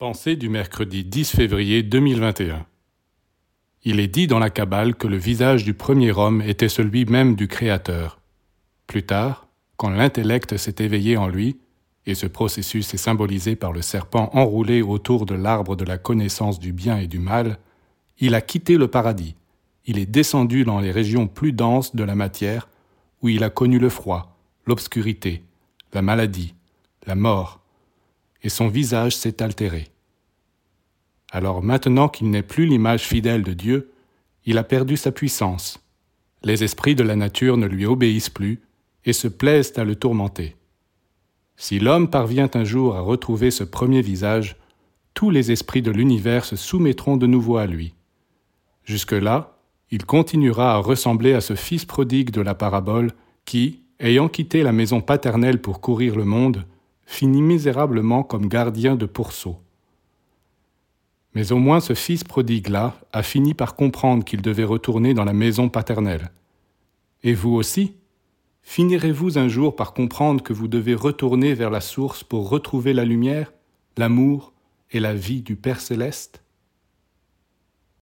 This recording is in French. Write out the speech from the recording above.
Pensée du mercredi 10 février 2021. Il est dit dans la Kabbale que le visage du premier homme était celui même du Créateur. Plus tard, quand l'intellect s'est éveillé en lui, et ce processus est symbolisé par le serpent enroulé autour de l'arbre de la connaissance du bien et du mal, il a quitté le paradis, il est descendu dans les régions plus denses de la matière, où il a connu le froid, l'obscurité, la maladie, la mort, et son visage s'est altéré. Alors maintenant qu'il n'est plus l'image fidèle de Dieu, il a perdu sa puissance. Les esprits de la nature ne lui obéissent plus et se plaisent à le tourmenter. Si l'homme parvient un jour à retrouver ce premier visage, tous les esprits de l'univers se soumettront de nouveau à lui. Jusque-là, il continuera à ressembler à ce fils prodigue de la parabole qui, ayant quitté la maison paternelle pour courir le monde, finit misérablement comme gardien de pourceaux. Mais au moins ce fils prodigue-là a fini par comprendre qu'il devait retourner dans la maison paternelle. Et vous aussi Finirez-vous un jour par comprendre que vous devez retourner vers la source pour retrouver la lumière, l'amour et la vie du Père céleste?